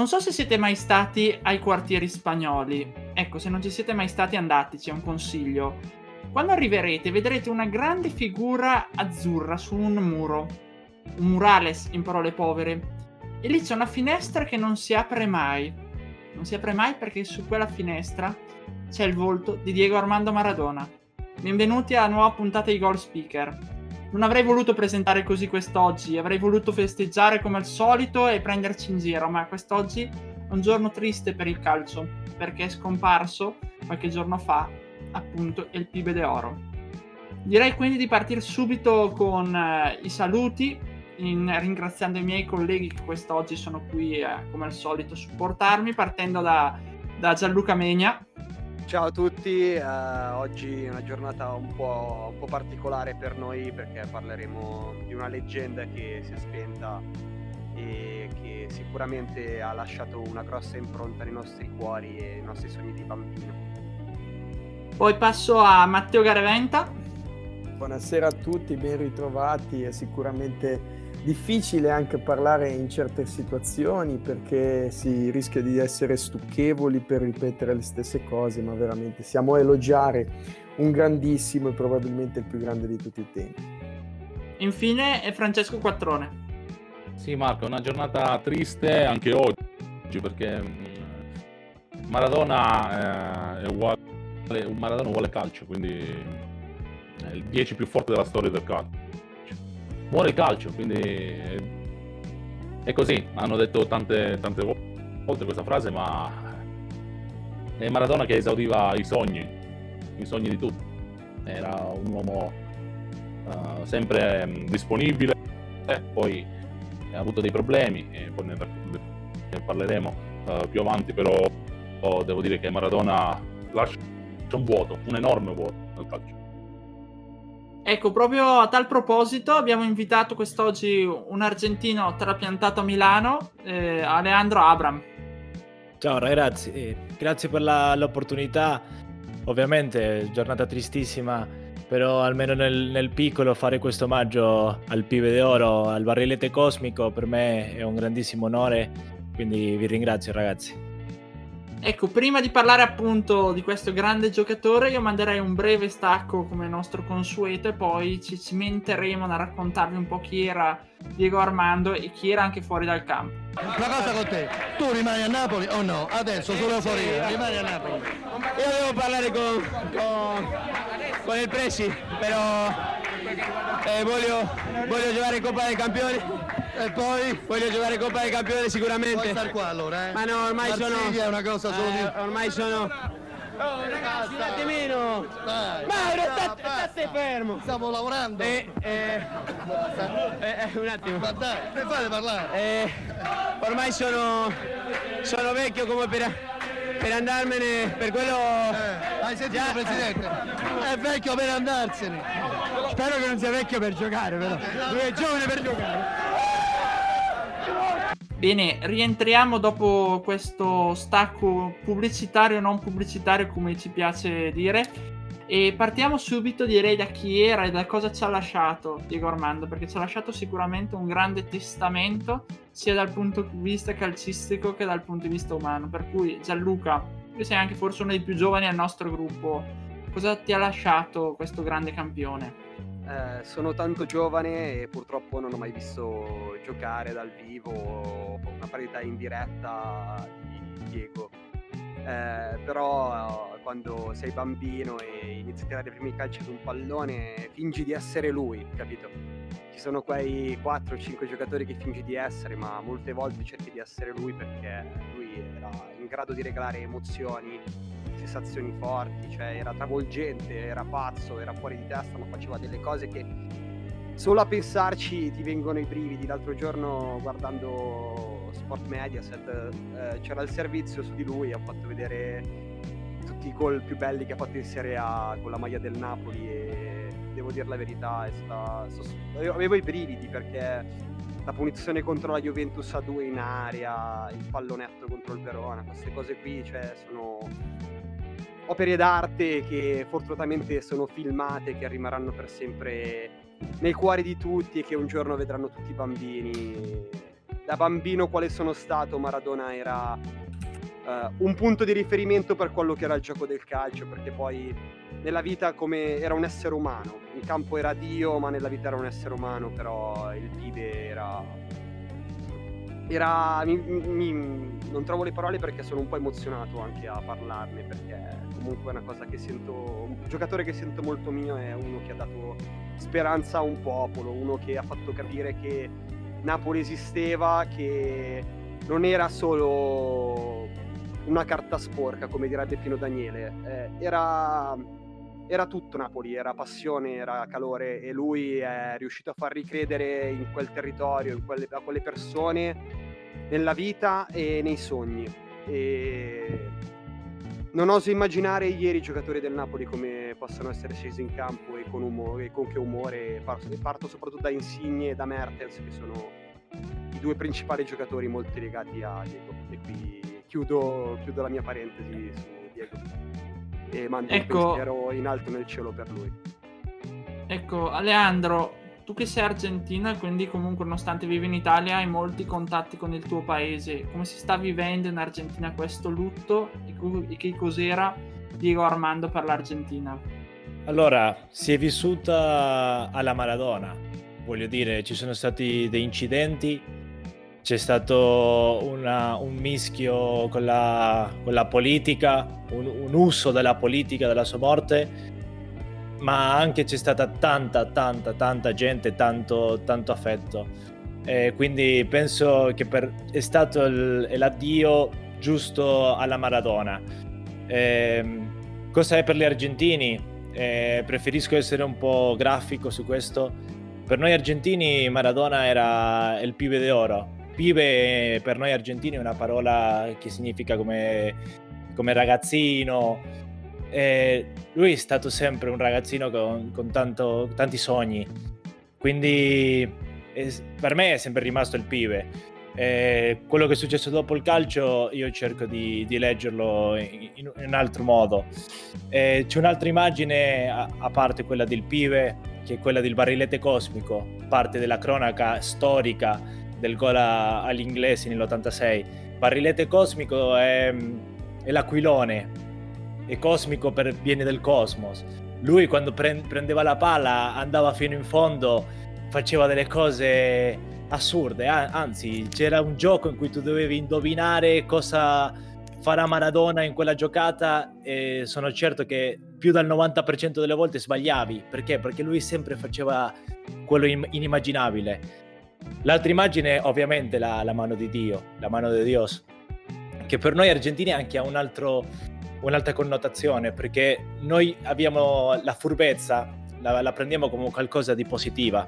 Non so se siete mai stati ai quartieri spagnoli. Ecco, se non ci siete mai stati andateci, è un consiglio. Quando arriverete vedrete una grande figura azzurra su un muro. Un murales, in parole povere. E lì c'è una finestra che non si apre mai. Non si apre mai perché su quella finestra c'è il volto di Diego Armando Maradona. Benvenuti alla nuova puntata di Goal Speaker. Non avrei voluto presentare così quest'oggi, avrei voluto festeggiare come al solito e prenderci in giro, ma quest'oggi è un giorno triste per il calcio, perché è scomparso qualche giorno fa appunto il Pibe de Oro. Direi quindi di partire subito con eh, i saluti, in, ringraziando i miei colleghi che quest'oggi sono qui eh, come al solito a supportarmi, partendo da, da Gianluca Megna. Ciao a tutti, eh, oggi è una giornata un po', un po', particolare per noi perché parleremo di una leggenda che si è spenta e che sicuramente ha lasciato una grossa impronta nei nostri cuori e nei nostri sogni di bambino. Poi passo a Matteo Gareventa. Buonasera a tutti, ben ritrovati, è sicuramente difficile anche parlare in certe situazioni perché si rischia di essere stucchevoli per ripetere le stesse cose, ma veramente siamo a elogiare un grandissimo e probabilmente il più grande di tutti i tempi. Infine è Francesco Quattrone. Sì Marco, una giornata triste anche oggi perché mm, Maradona eh, è uguale, un Maradona uguale calcio, quindi è il 10 più forte della storia del calcio muore il calcio, quindi è così. Hanno detto tante, tante volte questa frase, ma è Maradona che esaudiva i sogni, i sogni di tutti. Era un uomo uh, sempre um, disponibile, eh, poi ha avuto dei problemi, e poi ne, ne parleremo uh, più avanti, però oh, devo dire che Maradona lascia un vuoto, un enorme vuoto nel calcio. Ecco, proprio a tal proposito abbiamo invitato quest'oggi un argentino trapiantato a Milano, eh, Alejandro Abram. Ciao ragazzi, eh, grazie per la, l'opportunità. Ovviamente giornata tristissima, però almeno nel, nel, piccolo fare questo omaggio al Pibe d'Oro, al barrilete cosmico, per me è un grandissimo onore, quindi vi ringrazio ragazzi. Ecco, prima di parlare appunto di questo grande giocatore, io manderei un breve stacco come nostro consueto e poi ci cimenteremo a raccontarvi un po' chi era Diego Armando e chi era anche fuori dal campo. Una cosa con te, tu rimani a Napoli o no? Adesso solo fuori, rimani a Napoli. Io devo parlare con, con, con il Presi, però eh, voglio, voglio giocare in Coppa dei Campioni e poi? Voglio giocare Coppa dei Campioni sicuramente. Puoi star qua allora, eh? Ma no, ormai Marsiglia sono... è una cosa solo eh, di... Ormai sono... Oh ragazzi, un attimino! Dai, Mauro, basta, state, fermo! Stiamo lavorando! Eh, eh, eh, un attimo! Ma dai, mi fate parlare! Eh, ormai sono, sono vecchio come per, per andarmene, per quello... Eh, hai sentito già, Presidente? È vecchio per andarsene! Spero che non sia vecchio per giocare però! Lui è giovane per giocare! Bene, rientriamo dopo questo stacco pubblicitario o non pubblicitario, come ci piace dire. E partiamo subito, direi, da chi era e da cosa ci ha lasciato Diego Armando, perché ci ha lasciato sicuramente un grande testamento, sia dal punto di vista calcistico che dal punto di vista umano. Per cui, Gianluca, tu sei anche forse uno dei più giovani al nostro gruppo. Cosa ti ha lasciato questo grande campione? Eh, sono tanto giovane e purtroppo non ho mai visto giocare dal vivo una partita in diretta di Diego. Eh, però eh, quando sei bambino e inizi a tirare i primi calci su un pallone fingi di essere lui, capito? Ci sono quei 4-5 giocatori che fingi di essere, ma molte volte cerchi di essere lui perché lui era in grado di regalare emozioni sensazioni forti, cioè era travolgente, era pazzo, era fuori di testa, ma faceva delle cose che solo a pensarci ti vengono i brividi. L'altro giorno guardando Sport Mediaset eh, c'era il servizio su di lui, ha fatto vedere tutti i gol più belli che ha fatto in Serie A con la maglia del Napoli devo dire la verità, è sta... avevo i brividi perché la punizione contro la Juventus a due in aria, il pallonetto contro il Verona, queste cose qui cioè, sono opere d'arte che fortunatamente sono filmate, che rimarranno per sempre nei cuori di tutti e che un giorno vedranno tutti i bambini. Da bambino quale sono stato, Maradona era uh, un punto di riferimento per quello che era il gioco del calcio, perché poi nella vita come era un essere umano, in campo era Dio, ma nella vita era un essere umano, però il pibe era... era mi, mi, non trovo le parole perché sono un po' emozionato anche a parlarne, perché comunque è una cosa che sento, un giocatore che sento molto mio è uno che ha dato speranza a un popolo, uno che ha fatto capire che Napoli esisteva, che non era solo una carta sporca, come direbbe Pino Daniele, eh, era, era tutto Napoli, era passione, era calore e lui è riuscito a far ricredere in quel territorio, in quelle, a quelle persone, nella vita e nei sogni. E non oso immaginare ieri i giocatori del Napoli come possano essere scesi in campo e con, umore, e con che umore. Parto soprattutto da Insigne e da Mertens, che sono i due principali giocatori molto legati a Diego. E qui chiudo, chiudo la mia parentesi su Diego. E mando ecco, un pensiero in alto nel cielo per lui. Ecco, Aleandro, tu che sei argentina, quindi comunque nonostante vivi in Italia hai molti contatti con il tuo paese, come si sta vivendo in Argentina questo lutto e che cos'era Diego Armando per l'Argentina? Allora, si è vissuta alla Maradona, voglio dire, ci sono stati dei incidenti, c'è stato una, un mischio con la, con la politica, un, un uso della politica della sua morte ma anche c'è stata tanta, tanta, tanta gente, tanto, tanto affetto. E quindi penso che per, è stato il, l'addio giusto alla Maradona. E, cosa è per gli argentini? E, preferisco essere un po' grafico su questo. Per noi argentini Maradona era il pibe d'oro. Pibe per noi argentini è una parola che significa come, come ragazzino, e lui è stato sempre un ragazzino con, con tanto, tanti sogni, quindi per me è sempre rimasto il pibe. E quello che è successo dopo il calcio io cerco di, di leggerlo in, in, un altro modo. E c'è un'altra immagine, a, a, parte quella del pibe, che è quella del barilete cosmico, parte della cronaca storica del gol agli inglesi nell'86. Barilete cosmico è, è l'aquilone e cosmico per, viene del cosmos. Lui quando pre- prendeva la palla andava fino in fondo, faceva delle cose assurde, anzi c'era un gioco in cui tu dovevi indovinare cosa farà Maradona in quella giocata e sono certo che più del 90% delle volte sbagliavi. Perché? Perché lui sempre faceva quello inimmaginabile. L'altra immagine ovviamente la, la mano di Dio, la mano di Dios, che per noi argentini anche ha un altro un'altra connotazione perché noi abbiamo la furbezza, la, la prendiamo come qualcosa di positiva,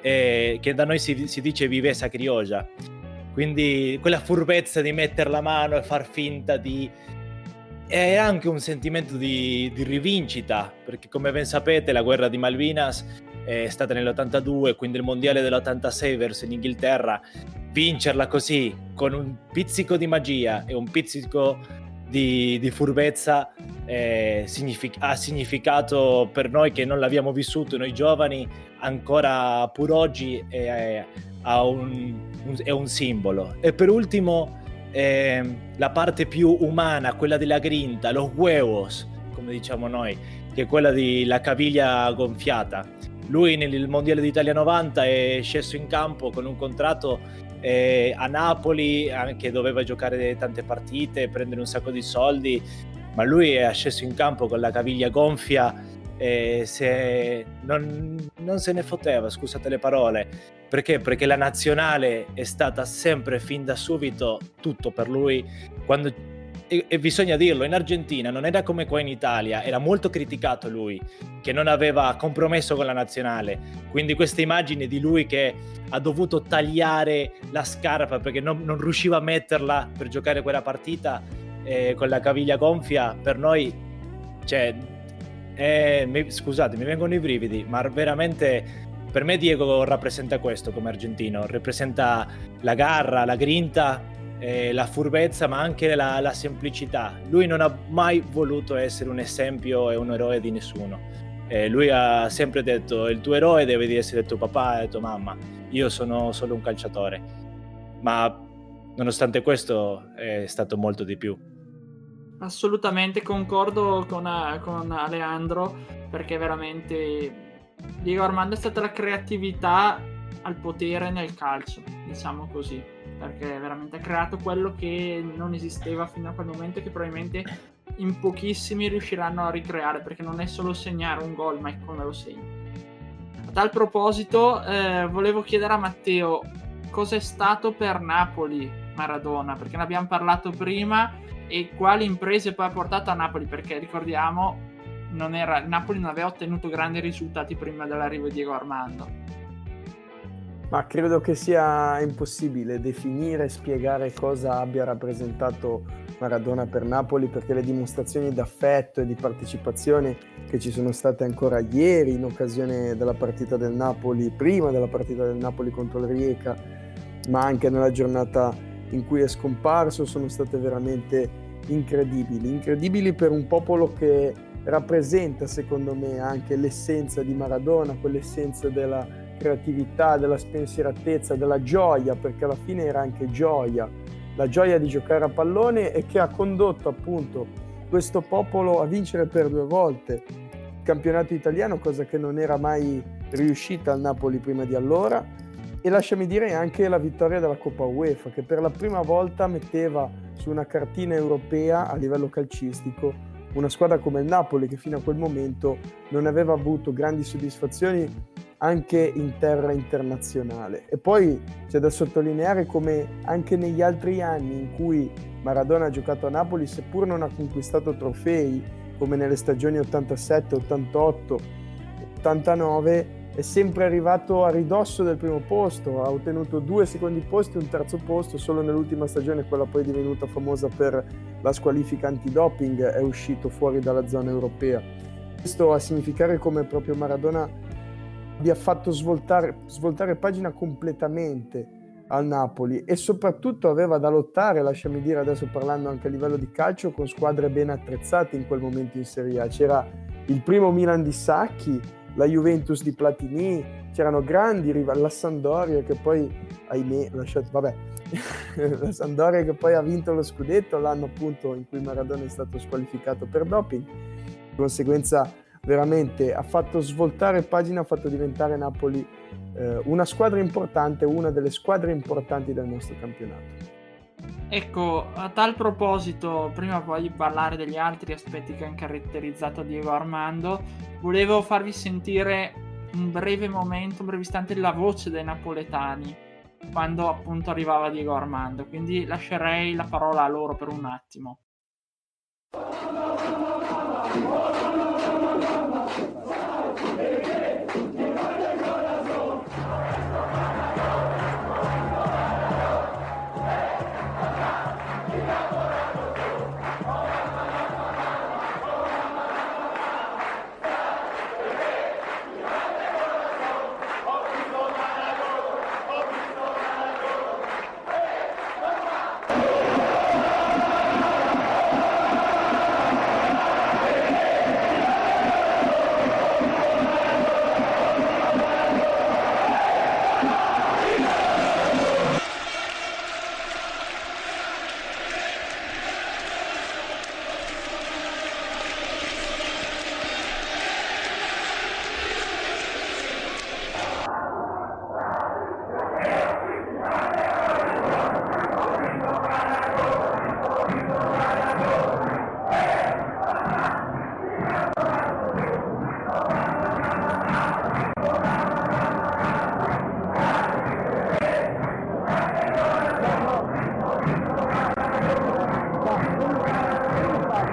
e che da noi si, si dice viveza criolla. Quindi quella furbezza di mettere la mano e far finta di... È anche un sentimento di, di rivincita, perché come ben sapete la guerra di Malvinas è stata nell'82, quindi il mondiale dell'86 verso l'Inghilterra, vincerla così, con un pizzico di magia e un pizzico di, di furbezza eh, signific- ha significato per noi che non l'abbiamo vissuto, noi giovani, ancora pur oggi è, è, un, un, è un, simbolo. E per ultimo eh, la parte più umana, quella della grinta, los huevos, come diciamo noi, che è quella della caviglia gonfiata. Lui nel Mondiale d'Italia 90 è sceso in campo con un contratto eh, a Napoli anche doveva giocare tante partite, prendere un sacco di soldi, ma lui è sceso in campo con la caviglia gonfia e se non, non se ne fotteva, scusate le parole. Perché? Perché la nazionale è stata sempre fin da subito tutto per lui. Quando e, e, bisogna dirlo, in Argentina non era come qua in Italia, era molto criticato lui, che non aveva compromesso con la nazionale. Quindi queste immagini di lui che ha dovuto tagliare la scarpa perché non, non riusciva a metterla per giocare quella partita eh, con la caviglia gonfia, per noi, cioè, eh, mi, scusate, mi vengono i brividi, ma veramente per me Diego rappresenta questo come argentino, rappresenta la garra, la grinta eh, la furbezza ma anche la, la, semplicità. Lui non ha mai voluto essere un esempio e un eroe di nessuno. Eh, lui ha sempre detto il tuo eroe deve essere tuo papà e tua mamma, io sono solo un calciatore. Ma nonostante questo è stato molto di più. Assolutamente concordo con, con Aleandro perché veramente Diego Armando è stata la creatività al potere nel calcio, diciamo così perché veramente ha creato quello che non esisteva fino a quel momento e che probabilmente in pochissimi riusciranno a ricreare perché non è solo segnare un gol ma è come lo segni. A tal proposito eh, volevo chiedere a Matteo cosa è stato per Napoli Maradona? Perché ne abbiamo parlato prima e quali imprese poi ha portato a Napoli perché ricordiamo non era, Napoli non aveva ottenuto grandi risultati prima dell'arrivo di Diego Armando ma credo che sia impossibile definire e spiegare cosa abbia rappresentato Maradona per Napoli perché le dimostrazioni d'affetto e di partecipazione che ci sono state ancora ieri in occasione della partita del Napoli, prima della partita del Napoli contro il Rieca, ma anche nella giornata in cui è scomparso, sono state veramente incredibili. Incredibili per un popolo che rappresenta secondo me anche l'essenza di Maradona, quell'essenza della creatività, della spensieratezza, della gioia, perché alla fine era anche gioia, la gioia di giocare a pallone e che ha condotto appunto questo popolo a vincere per due volte. Il campionato italiano, cosa che non era mai riuscita al Napoli prima di allora, e lasciami dire anche la vittoria della Coppa UEFA, che per la prima volta metteva su una cartina europea a livello calcistico una squadra come il Napoli che fino a quel momento non aveva avuto grandi soddisfazioni anche in terra internazionale. E poi c'è da sottolineare come anche negli altri anni in cui Maradona ha giocato a Napoli, seppur non ha conquistato trofei, come nelle stagioni 87, 88, 89, è sempre arrivato a ridosso del primo posto, ha ottenuto due secondi posti e un terzo posto, solo nell'ultima stagione, quella poi divenuta famosa per la squalifica antidoping, è uscito fuori dalla zona europea. Questo a significare come proprio Maradona abbia fatto svoltare, svoltare pagina completamente al Napoli e soprattutto aveva da lottare, lasciami dire adesso parlando anche a livello di calcio, con squadre ben attrezzate in quel momento in Serie A. C'era il primo Milan di Sacchi, la Juventus di Platini, c'erano grandi rivali, la Sandoria che poi, ahimè, lasciate, vabbè, la Sandoria che poi ha vinto lo scudetto l'anno appunto in cui Maradona è stato squalificato per doping. Di conseguenza veramente ha fatto svoltare pagina, ha fatto diventare Napoli eh, una squadra importante, una delle squadre importanti del nostro campionato. Ecco, a tal proposito, prima poi di parlare degli altri aspetti che hanno caratterizzato Diego Armando, volevo farvi sentire un breve momento, un breve istante, la voce dei napoletani quando appunto arrivava Diego Armando. Quindi lascerei la parola a loro per un attimo. Hey, hey.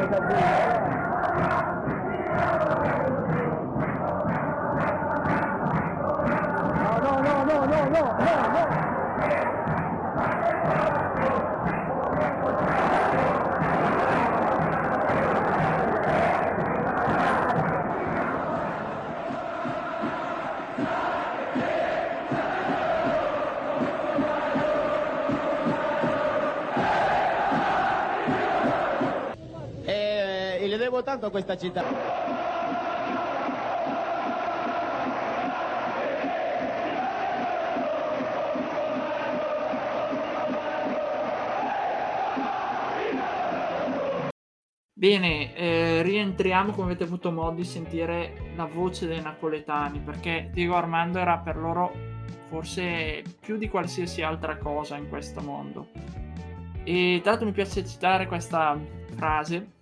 Gracias. A questa città. Bene, eh, rientriamo come avete avuto modo di sentire la voce dei napoletani, perché Diego Armando era per loro forse più di qualsiasi altra cosa in questo mondo. E tra l'altro mi piace citare questa frase,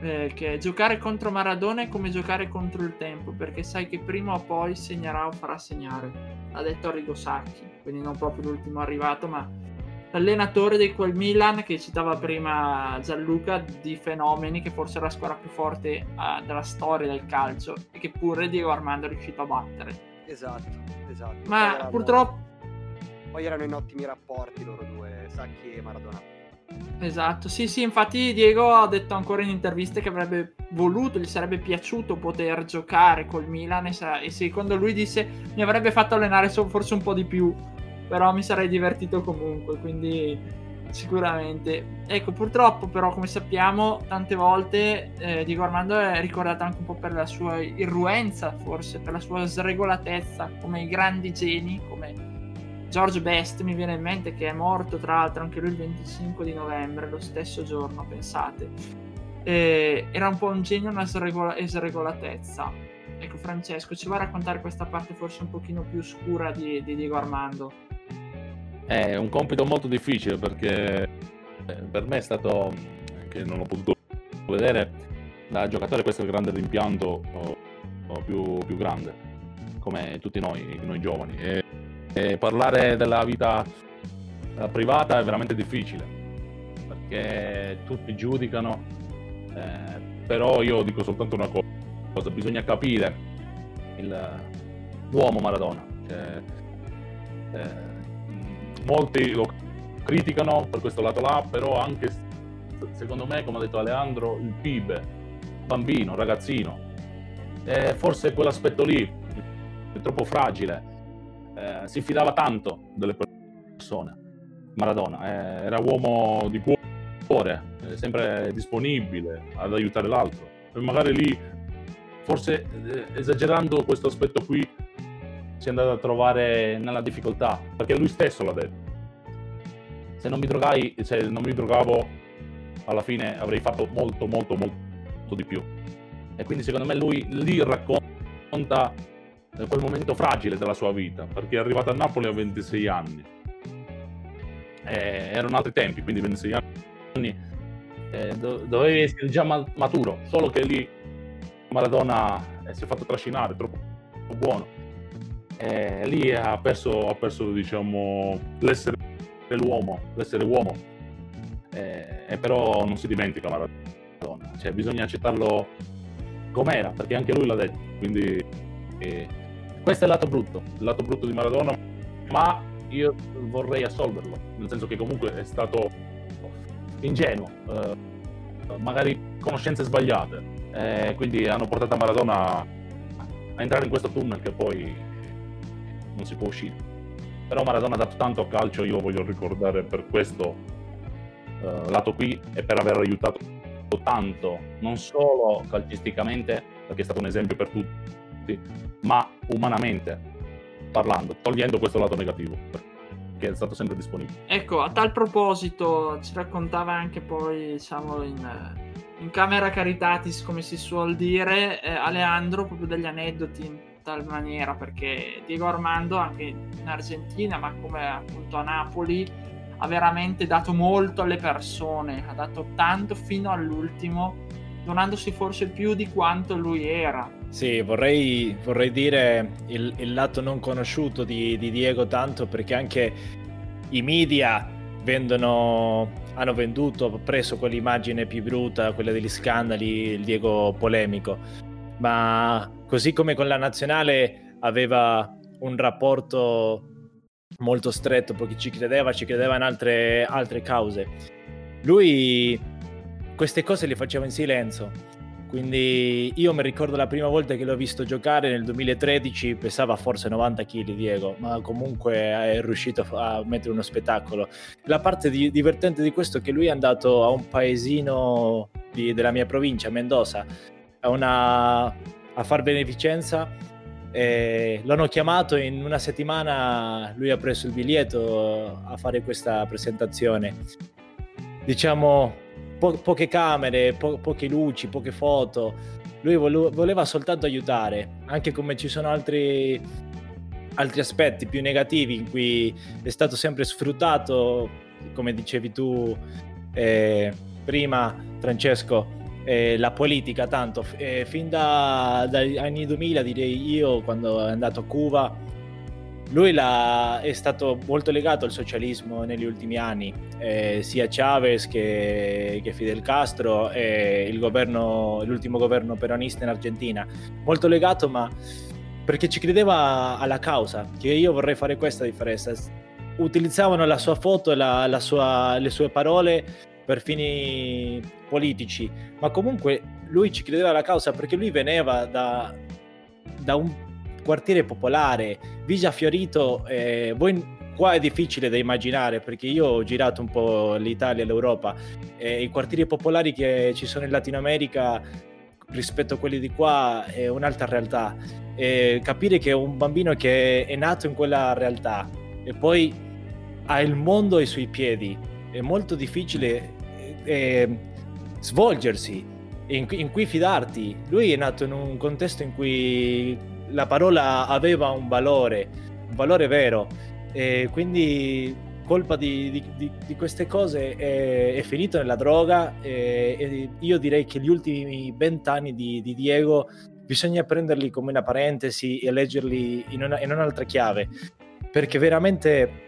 eh, che giocare contro Maradona è come giocare contro il tempo, perché sai che prima o poi segnerà o farà segnare. L'ha detto Arrigo Sacchi, quindi non proprio l'ultimo arrivato, ma l'allenatore di quel Milan che citava prima Gianluca di fenomeni che forse è la squadra più forte uh, della storia del calcio e che pure Diego Armando è riuscito a battere. Esatto, esatto. Ma Poi erano- purtroppo Poi erano in ottimi rapporti loro due, Sacchi e Maradona. Esatto, sì, sì, infatti Diego ha detto ancora in interviste che avrebbe voluto, gli sarebbe piaciuto poter giocare col Milan e, sa- e secondo lui disse mi avrebbe fatto allenare so- forse un po' di più, però mi sarei divertito comunque, quindi sicuramente. Ecco, purtroppo però come sappiamo tante volte eh, Diego Armando è ricordato anche un po' per la sua irruenza, forse per la sua sregolatezza, come i grandi geni, come George Best mi viene in mente che è morto tra l'altro anche lui il 25 di novembre, lo stesso giorno, pensate. Eh, era un po' un genio, una sregola- sregolatezza. Ecco Francesco, ci a raccontare questa parte forse un pochino più scura di, di Diego Armando? È un compito molto difficile perché eh, per me è stato, che non ho potuto vedere, da giocatore questo è il grande rimpianto oh, oh, più, più grande, come tutti noi, noi giovani. E, e parlare della vita eh, privata è veramente difficile, perché tutti giudicano, eh, però io dico soltanto una cosa, bisogna capire il- l'uomo Maradona. Cioè, eh, molti lo criticano per questo lato là, però anche secondo me, come ha detto Aleandro, il pibe, bambino, ragazzino, eh, forse quell'aspetto lì è troppo fragile, eh, si fidava tanto delle persone. Maradona eh, era uomo di cuore, eh, sempre disponibile ad aiutare l'altro. E magari lì, forse eh, esagerando questo aspetto qui, si è andato a trovare nella difficoltà, perché lui stesso l'ha detto. Se non mi drogai, se non mi drogavo, alla fine avrei fatto molto, molto, molto di più. E quindi secondo me lui lì racconta quel momento fragile della sua vita, perché è arrivato a Napoli a 26 anni. Eh, erano altri tempi, quindi 26 anni eh, do- dovevi essere già ma- maturo, solo che lì Maradona eh, si è fatto trascinare, troppo, buono. Eh, lì ha perso, ha perso diciamo, l'essere l'uomo, l'essere uomo. Eh, e però non si dimentica Maradona, cioè bisogna accettarlo com'era, perché anche lui l'ha detto. Quindi eh, questo è il lato brutto, il lato brutto di Maradona, ma io vorrei assolverlo, nel senso che comunque è stato ingenuo, eh, magari conoscenze sbagliate, eh, quindi hanno portato Maradona a entrare in questo tunnel che poi non si può uscire. Però Maradona ha dato tanto a calcio, io voglio ricordare per questo eh, lato qui e per aver aiutato tanto, non solo calcisticamente, perché è stato un esempio per tutti, ma umanamente parlando, togliendo questo lato negativo, perché è stato sempre disponibile. Ecco, a tal proposito ci raccontava anche poi, diciamo, in, in camera caritatis, come si suol dire, eh, Aleandro, proprio degli aneddoti in tal maniera, perché Diego Armando anche in Argentina, ma come appunto a Napoli, ha veramente dato molto alle persone, ha dato tanto fino all'ultimo, donandosi forse più di quanto lui era. Sì, vorrei, vorrei dire il, il lato non conosciuto di, di Diego tanto perché anche i media vendono, hanno venduto, preso quell'immagine più brutta, quella degli scandali, il Diego polemico, ma così come con la nazionale aveva un rapporto molto stretto perché ci credeva, ci credeva in altre, altre cause. Lui queste cose le faceva in silenzio, Quindi io mi ricordo la prima volta che l'ho visto giocare nel 2013, pesava forse 90 kg Diego, ma comunque è riuscito a mettere uno spettacolo. La parte di, divertente di questo è che lui è andato a un paesino di, della mia provincia, Mendoza, a, una, a far beneficenza. L'hanno chiamato in una settimana, lui ha preso il biglietto a fare questa presentazione. Diciamo, po- poche camere, po- poche luci, poche foto. Lui vole- voleva soltanto aiutare, anche come ci sono altri, altri aspetti più negativi in cui è stato sempre sfruttato, come dicevi tu eh, prima, Francesco, eh, la politica tanto. Eh, fin da, dagli anni 2000, direi io, quando è andato a Cuba, lui la, è stato molto legato al socialismo negli ultimi anni, eh, sia Chavez che, che, Fidel Castro e governo, l'ultimo governo peronista in Argentina. Molto legato, ma perché ci credeva alla causa, che io vorrei fare questa differenza. Utilizzavano la sua foto e le sue parole per fini politici, ma comunque lui ci credeva alla causa perché lui veniva da, da un quartiere popolare, Villa Fiorito, eh, voi qua è difficile da immaginare perché io ho girato un po' l'Italia e l'Europa e i quartieri popolari che ci sono in Latino America rispetto a quelli di qua è un'altra realtà. E capire che un bambino che è nato in quella realtà e poi ha il mondo ai suoi piedi è molto difficile eh, svolgersi in, in cui fidarti. Lui è nato in un contesto in cui la parola aveva un valore, un valore vero. E quindi colpa di, di, di queste cose è, è, finito nella droga e, e, io direi che gli ultimi vent'anni di, di, Diego bisogna prenderli come una parentesi e leggerli in, una, in un'altra chiave perché veramente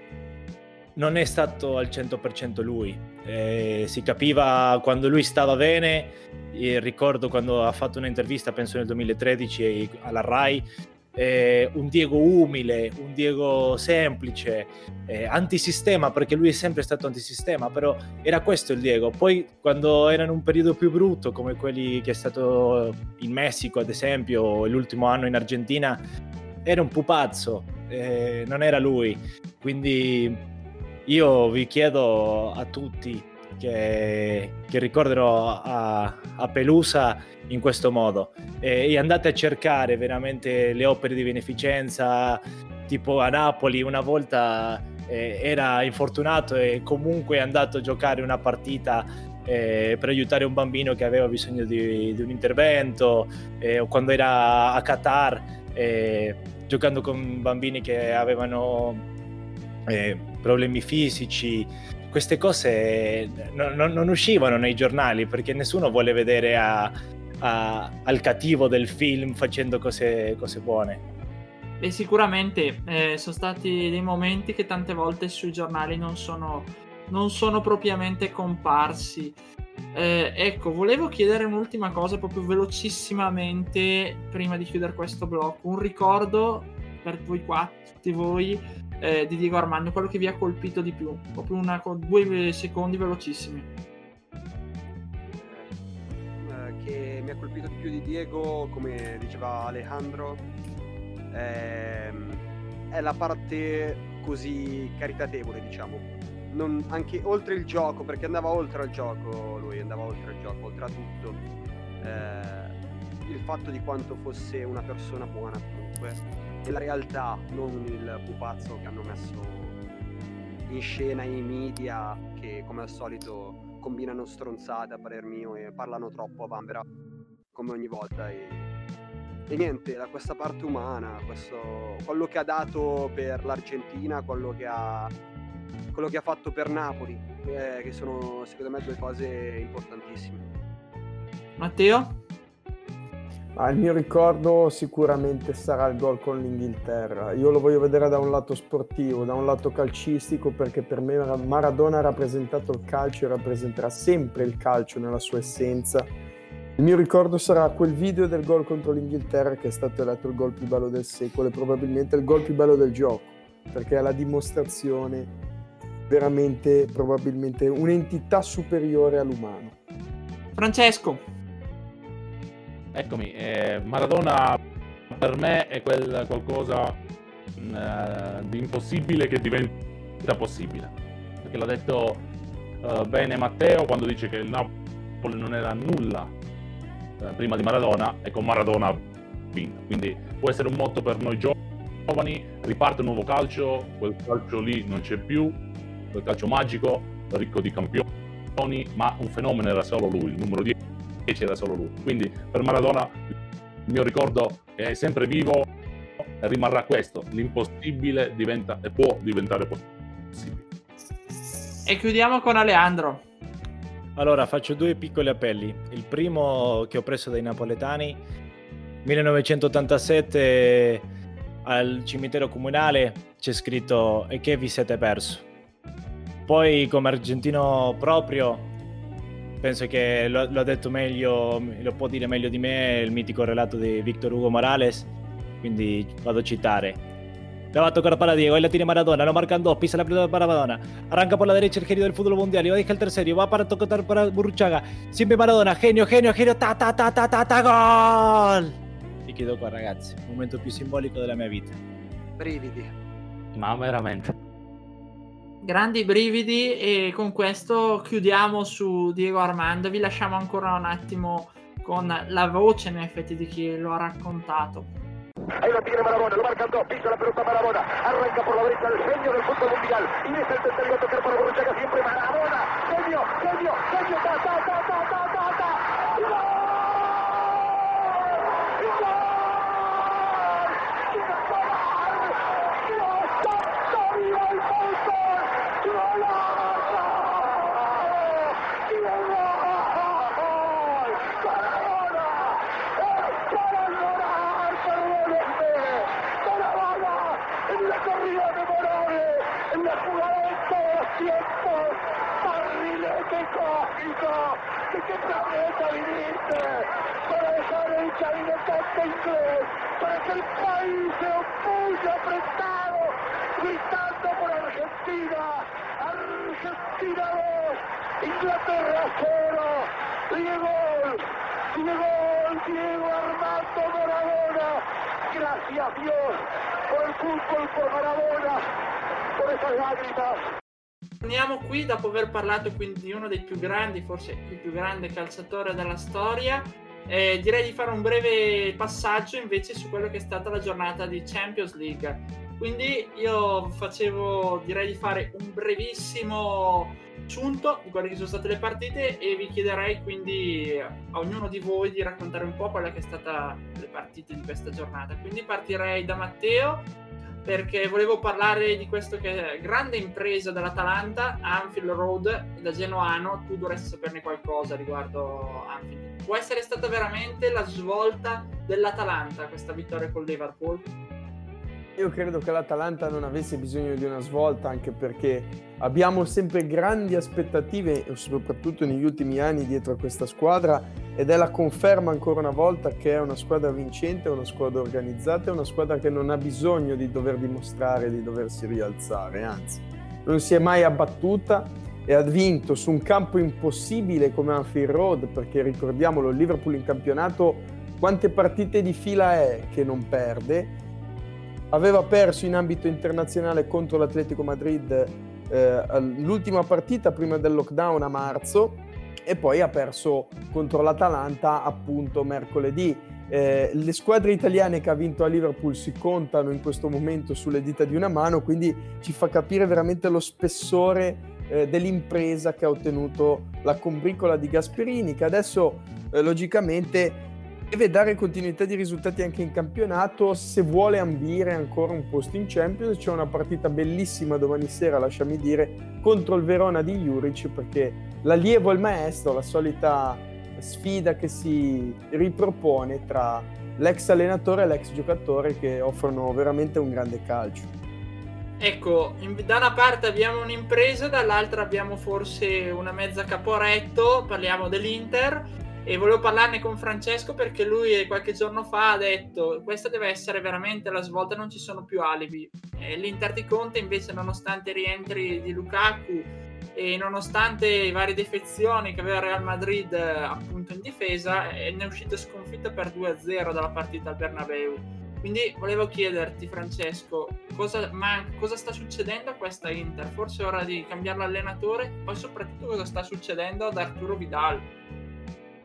non è stato al 100% lui. Eh, si capiva quando lui stava bene, ricordo quando ha fatto un'intervista, penso nel 2013 alla RAI, eh, un Diego umile, un Diego semplice, eh, antisistema, perché lui è sempre stato antisistema, però era questo il Diego. Poi quando era in un periodo più brutto, come quelli che è stato in Messico, ad esempio, o l'ultimo anno in Argentina, era un pupazzo, eh, non era lui. Quindi io vi chiedo a tutti che, che ricorderò a, a, Pelusa in questo modo. E, e, andate a cercare veramente le opere di beneficenza tipo a Napoli una volta eh, era infortunato e comunque è andato a giocare una partita eh, per aiutare un bambino che aveva bisogno di, di un intervento eh, o quando era a Qatar eh, giocando con bambini che avevano eh, problemi fisici, queste cose no, no, non uscivano nei giornali perché nessuno vuole vedere a, a, al cattivo del film facendo cose, cose buone. E sicuramente eh, sono stati dei momenti che tante volte sui giornali non sono, non sono propriamente comparsi. Eh, ecco, volevo chiedere un'ultima cosa proprio velocissimamente prima di chiudere questo blocco. Un ricordo per voi qua, tutti voi, eh, di Diego Armando, quello che vi ha colpito di più? Proprio una, due secondi velocissimi. Eh, che mi ha colpito di più di Diego, come diceva Alejandro, ehm, è la parte così caritatevole, diciamo. Non, anche oltre il gioco, perché andava oltre al gioco, lui andava oltre il gioco, oltre a tutto. Eh, il fatto di quanto fosse una persona buona comunque la realtà, non il pupazzo che hanno messo in scena i media che come al solito combinano stronzate a parer mio e parlano troppo a Bambera come ogni volta e, e niente, da questa parte umana, questo, quello che ha dato per l'Argentina, quello che ha, quello che ha fatto per Napoli, eh, che sono secondo me due cose importantissime. Matteo? Ah, il mio ricordo sicuramente sarà il gol con l'Inghilterra. Io lo voglio vedere da un lato sportivo, da un lato calcistico, perché per me Maradona ha rappresentato il calcio e rappresenterà sempre il calcio nella sua essenza. Il mio ricordo sarà quel video del gol contro l'Inghilterra che è stato eletto il gol più bello del secolo e probabilmente il gol più bello del gioco, perché è la dimostrazione veramente, probabilmente, un'entità superiore all'umano. Francesco, eccomi, eh, Maradona per me è quel qualcosa mh, eh, di impossibile che diventa possibile. Perché l'ha detto eh, bene Matteo quando dice che il Napoli non era nulla eh, prima di Maradona e con Maradona ha vinto. Quindi può essere un motto per noi giovani, riparte un nuovo calcio, quel calcio lì non c'è più, quel calcio magico, ricco di campioni, ma un fenomeno era solo lui, il numero 10 era solo lui. Quindi per Maradona il mio ricordo è sempre vivo e rimarrà questo, l'impossibile diventa e può diventare possibile. E chiudiamo con Aleandro. Allora, faccio due piccoli appelli. Il primo che ho preso dai napoletani, 1987 al cimitero comunale c'è scritto e che vi siete perso. Poi come argentino proprio, penso che lo, lo ha detto meglio, lo può dire meglio di me il mitico relato di Victor Hugo Morales, quindi vado a citare. Le va a tocar para Diego, ahí la tiene Maradona, lo marcan dos, pisa la pelota para Maradona, arranca por la derecha el genio del fútbol mundial, y va a dejar el tercero, va para tocar para Burruchaga, siempre Maradona, genio, genio, genio, ta ta ta ta ta ta gol! E chiedo qua ragazzi, momento più simbolico della mia vita. Brividi. Ma veramente. Grandi brividi e con questo chiudiamo su Diego Armando. Vi lasciamo ancora un attimo con la voce in effetti di chi lo ha raccontato. Ahí lo tiene Maradona, lo marcan dos, pisa la pelota Maradona, arranca por la derecha el genio del fútbol mundial, y es el tercero a tocar para Borruchaga, siempre Maradona, genio, genio, genio, ta, ta, ta, ta, ¡Gol! ¡Gol! en la corrida memorable, en la jugada de todos los tiempos, barrilete cósmico, ¿de qué planeta viniste? Para dejar el chavinotante inglés, para que el país se opulle apretado, gritando por Argentina, Argentina 2, Inglaterra 0, Diego, Diego, Diego Armando Maradona, gracias Dios por il football, por Maradona, por esas lágrimas. Torniamo qui dopo aver parlato quindi di uno dei più grandi, forse il più grande calciatore della storia. Eh, direi di fare un breve passaggio invece su quello che è stata la giornata di Champions League. Quindi io facevo, direi di fare un brevissimo sunto di quelle che sono state le partite e vi chiederei quindi a ognuno di voi di raccontare un po' quelle che sono state le partite di questa giornata. Quindi partirei da Matteo perché volevo parlare di questa grande impresa dell'Atalanta, Anfield Road, da Genoano tu dovresti saperne qualcosa riguardo Anfield. Può essere stata veramente la svolta dell'Atalanta questa vittoria con Liverpool? Io credo che l'Atalanta non avesse bisogno di una svolta anche perché abbiamo sempre grandi aspettative, soprattutto negli ultimi anni, dietro a questa squadra ed è la conferma ancora una volta che è una squadra vincente, una squadra organizzata, è una squadra che non ha bisogno di dover dimostrare di doversi rialzare, anzi non si è mai abbattuta e ha vinto su un campo impossibile come Anfield Road perché ricordiamolo, il Liverpool in campionato quante partite di fila è che non perde? Aveva perso in ambito internazionale contro l'Atletico Madrid eh, l'ultima partita prima del lockdown a marzo e poi ha perso contro l'Atalanta appunto mercoledì. Eh, le squadre italiane che ha vinto a Liverpool si contano in questo momento sulle dita di una mano, quindi ci fa capire veramente lo spessore eh, dell'impresa che ha ottenuto la combricola di Gasperini, che adesso eh, logicamente deve dare continuità di risultati anche in campionato se vuole ambire ancora un posto in Champions c'è una partita bellissima domani sera lasciami dire contro il Verona di Juric perché l'allievo e il maestro la solita sfida che si ripropone tra l'ex allenatore e l'ex giocatore che offrono veramente un grande calcio. Ecco, da una parte abbiamo un'impresa, dall'altra abbiamo forse una mezza caporetto, parliamo dell'Inter e volevo parlarne con Francesco perché lui qualche giorno fa ha detto questa deve essere veramente la svolta, non ci sono più alibi. E L'Inter di Conte invece nonostante i rientri di Lukaku e nonostante le varie defezioni che aveva Real Madrid appunto in difesa ne è uscito sconfitto per 2-0 dalla partita al Bernabeu. Quindi volevo chiederti, Francesco, cosa, man- cosa sta succedendo a questa Inter? Forse è ora di cambiare l'allenatore? Poi soprattutto cosa sta succedendo ad Arturo Vidal?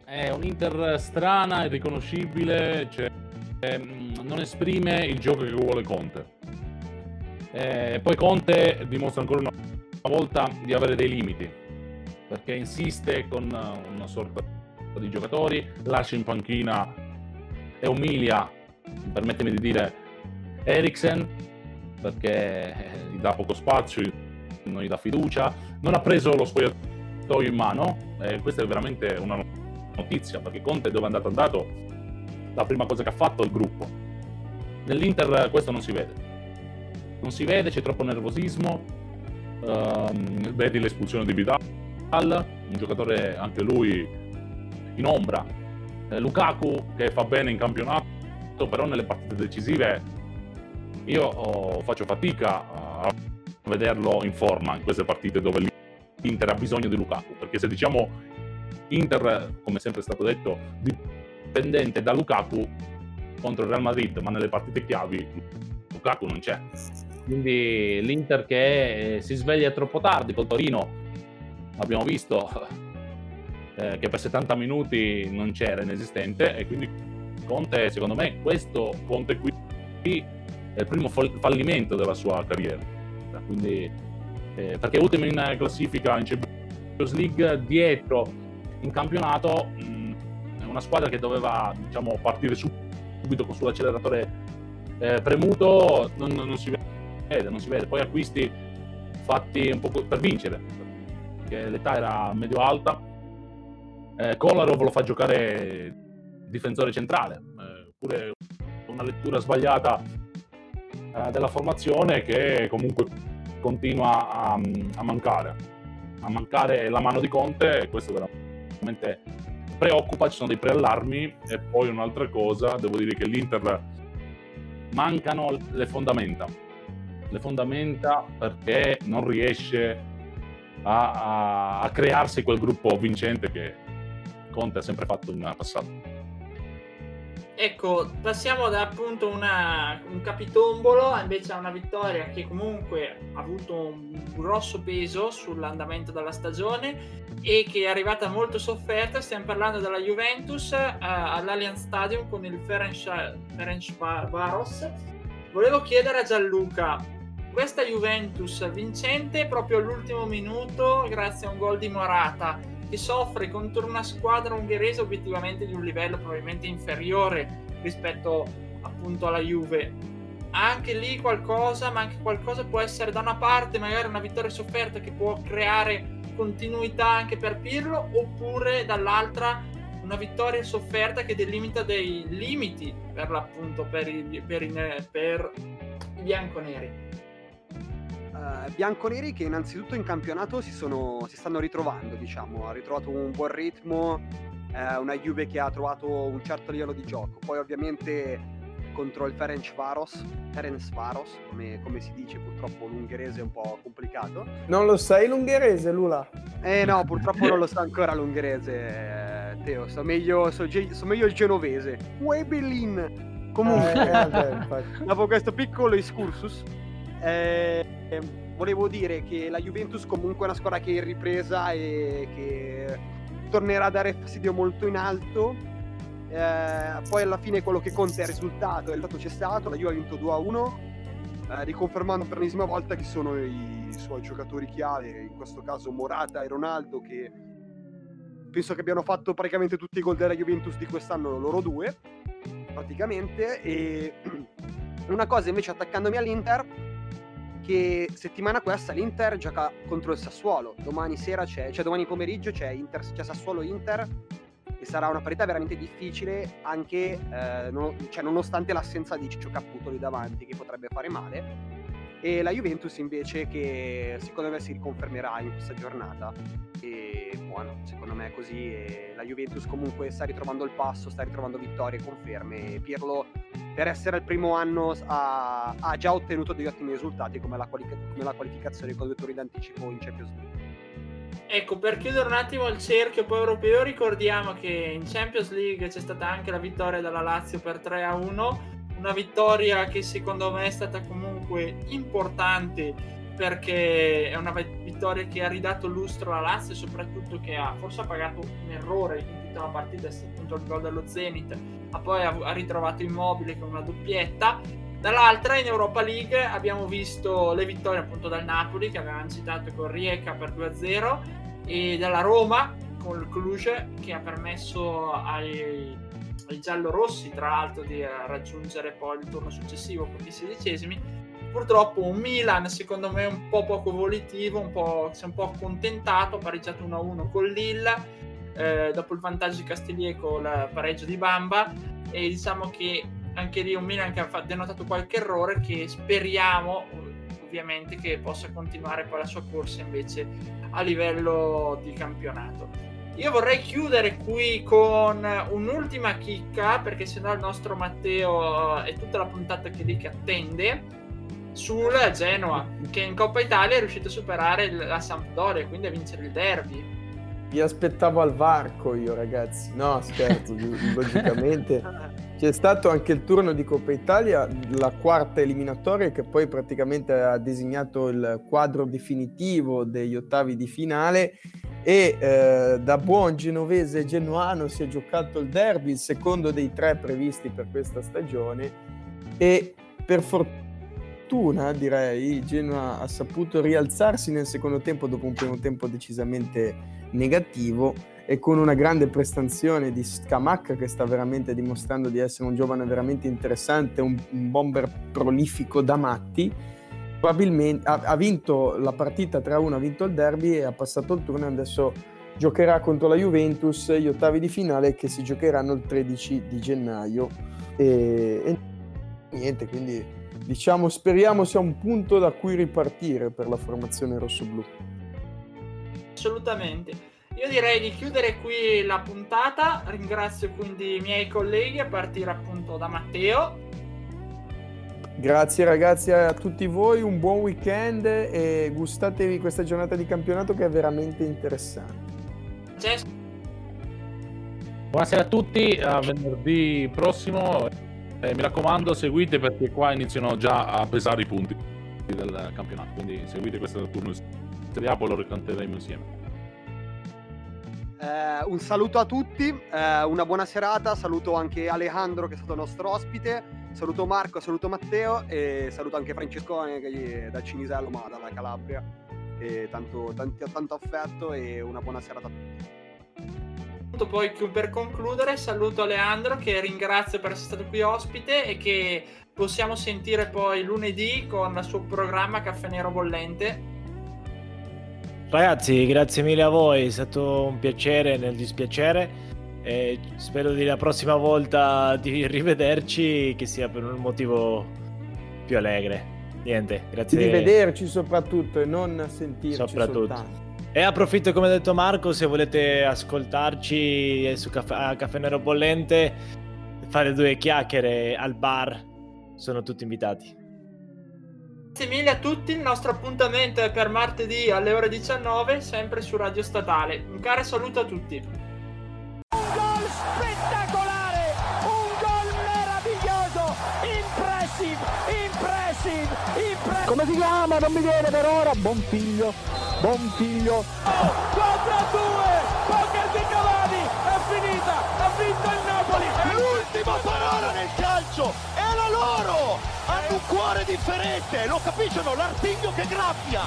È un'Inter strana, irriconoscibile, cioè, ehm, non esprime il gioco che vuole Conte. Eh, poi Conte dimostra ancora una volta di avere dei limiti, perché insiste con una sorta di giocatori, lascia in panchina e umilia, permettimi di dire, Eriksen, perché gli dà poco spazio, non gli dà fiducia, non ha preso lo spogliatoio in mano, e questa è veramente una notizia, perché Conte dove è andato andato, la prima cosa che ha fatto è il gruppo. Nell'Inter questo non si vede. Non si vede, c'è troppo nervosismo, uh, vedi l'espulsione di Vidal, un giocatore anche lui in ombra. Eh, Lukaku che fa bene in campionato, però nelle partite decisive io oh, faccio fatica a vederlo in forma in queste partite dove l'Inter ha bisogno di Lukaku, perché se diciamo Inter, come sempre è stato detto, dipendente da Lukaku contro il Real Madrid, ma nelle partite chiavi Lukaku non c'è. Quindi l'Inter che si sveglia troppo tardi col Torino, abbiamo visto eh, che per 70 minuti non c'era inesistente e quindi Conte, secondo me, questo Conte qui è il primo fallimento della sua carriera. Quindi, eh, perché ultimo in classifica in Champions League, dietro in campionato, mh, è una squadra che doveva diciamo, partire subito con sull'acceleratore eh, premuto, non, non, si vede, non si vede. Poi acquisti fatti un po' per vincere, perché l'età era medio-alta. Eh, Kolarov lo fa giocare difensore centrale, eh, pure una lettura sbagliata eh, della formazione che comunque continua a, a, mancare. A mancare la mano di Conte questo veramente preoccupa, ci sono dei preallarmi e poi un'altra cosa, devo dire che l'Inter mancano le fondamenta. Le fondamenta perché non riesce a, a, a crearsi quel gruppo vincente che Conte ha sempre fatto in passato. Ecco, passiamo da appunto una, un capitombolo invece a una vittoria che comunque ha avuto un grosso peso sull'andamento della stagione e che è arrivata molto sofferta. Stiamo parlando della Juventus uh, all'Allianz Stadium con il Ferenc Varos. Volevo chiedere a Gianluca, questa Juventus vincente proprio all'ultimo minuto grazie a un gol di Morata che soffre contro una squadra ungherese obiettivamente di un livello probabilmente inferiore rispetto appunto alla Juve. Anche lì qualcosa, ma anche qualcosa può essere da una parte magari una vittoria sofferta che può creare continuità anche per Pirlo, oppure dall'altra una vittoria sofferta che delimita dei limiti per l'appunto per i, per i, per i bianconeri uh, bianconeri che innanzitutto in campionato si, sono, si stanno ritrovando, diciamo, ha ritrovato un buon ritmo, uh, una Juve che ha trovato un certo livello di gioco. Poi ovviamente contro il Ferenc Varos, Ferenc Varos, come, come, si dice, purtroppo l'ungherese è un po' complicato. Non lo sai l'ungherese, Lula? Eh no, purtroppo non lo sa ancora l'ungherese, Teo, so meglio, so, so meglio il genovese. Webelin! Comunque, eh, vabbè, dopo questo piccolo excursus, eh, volevo dire che la Juventus comunque è una squadra che è in ripresa e che tornerà a dare fastidio molto in alto. Eh, poi alla fine quello che conta è il risultato, il risultato c'è stato, la Juve ha vinto 2-1, eh, riconfermando per l'ennesima volta chi sono i suoi giocatori chiave, in questo caso Morata e Ronaldo che penso che abbiano fatto praticamente tutti i gol della Juventus di quest'anno loro due praticamente e una cosa invece attaccandomi all'Inter che settimana questa l'Inter gioca contro il Sassuolo. Domani sera c'è, cioè domani pomeriggio c'è, Inter, c'è Sassuolo-Inter e sarà una parità veramente difficile anche eh, non, cioè, nonostante l'assenza di Ciccio Caputo lì davanti che potrebbe fare male. E la Juventus invece che secondo me si riconfermerà in questa giornata. E buono, secondo me è così. E la Juventus comunque sta ritrovando il passo, sta ritrovando vittorie, conferme. Pirlo per essere al primo anno ha, ha già ottenuto degli ottimi risultati come la, quali- come la qualificazione con due turni d'anticipo in Champions League. Ecco, per chiudere un attimo il cerchio poi europeo, ricordiamo che in Champions League c'è stata anche la vittoria della Lazio per 3 a 1, una vittoria che secondo me è stata comunque importante perché è una vittoria che ha ridato lustro alla Lazio e soprattutto che ha forse ha pagato un errore in tutta la partita, è stato il gol dello Zenit, ma poi ha, ha ritrovato Immobile con una doppietta. Dall'altra in Europa League abbiamo visto le vittorie appunto dal Napoli che avevamo citato con Rieca per 2-0 e dalla Roma con il Cluj che ha permesso ai, ai giallorossi tra l'altro di raggiungere poi il turno successivo con i sedicesimi purtroppo un Milan secondo me un po' poco volitivo un po', si è un po' accontentato ha pareggiato 1-1 con Lille eh, dopo il vantaggio di Castigliere con il pareggio di Bamba e diciamo che anche lì un Milan che ha denotato qualche errore che speriamo ovviamente che possa continuare poi la sua corsa invece a livello di campionato. Io vorrei chiudere qui con un'ultima chicca perché sennò il nostro Matteo è tutta la puntata che lì che attende sul Genoa che in Coppa Italia è riuscito a superare la Sampdoria quindi a vincere il derby vi aspettavo al varco io ragazzi. No scherzo logicamente. C'è stato anche il turno di Coppa Italia la quarta eliminatoria che poi praticamente ha designato il quadro definitivo degli ottavi di finale. E eh, da buon genovese genuano si è giocato il derby il secondo dei tre previsti per questa stagione. E per fortuna, direi, Genoa ha saputo rialzarsi nel secondo tempo dopo un primo tempo decisamente negativo e con una grande prestazione di Scamacca che sta veramente dimostrando di essere un giovane veramente interessante, un, un bomber prolifico da matti. Probabilmente ha, ha vinto la partita 3-1, ha vinto il derby e ha passato il turno e adesso giocherà contro la Juventus gli ottavi di finale che si giocheranno il 13 di gennaio e, e niente, quindi diciamo, speriamo sia un punto da cui ripartire per la formazione rossoblù. Assolutamente. Io direi di chiudere qui la puntata. Ringrazio quindi i miei colleghi, a partire appunto da Matteo. Grazie ragazzi a tutti voi, un buon weekend e gustatevi questa giornata di campionato che è veramente interessante. Buonasera a tutti, a venerdì prossimo eh, mi raccomando, seguite perché qua iniziano già a pesare i punti del campionato. Quindi seguite questo turno poi lo racconteremo insieme. Eh, un saluto a tutti, eh, una buona serata, saluto anche Alejandro che è stato nostro ospite, saluto Marco, saluto Matteo e saluto anche Francescone che è da Cinisello ma dalla Calabria. E tanto, tanti, tanto affetto e una buona serata a tutti poi per concludere saluto Leandro che ringrazio per essere stato qui ospite e che possiamo sentire poi lunedì con il suo programma Caffè Nero Bollente. Ragazzi, grazie mille a voi, è stato un piacere nel dispiacere e spero di la prossima volta di rivederci che sia per un motivo più allegre. Niente, grazie. Di rivederci soprattutto e non sentirci soprattutto. soltanto. E approfitto, come ha detto Marco, se volete ascoltarci su Caffè, a Caffè Nero Bollente, fare due chiacchiere al bar, sono tutti invitati. Grazie mille a tutti, il nostro appuntamento è per martedì alle ore 19, sempre su Radio Statale. Un caro saluto a tutti. Un gol spettacolare, un gol meraviglioso, impressive, impressive, impressive. Come si chiama? Non mi viene per ora, buon figlio. Buon figlio. 4 a 2. Poker di Cavani. È finita. Ha vinto il Napoli. L'ultima parola nel calcio. È la loro. Hanno un cuore differente. Lo capiscono. L'artiglio che graffia.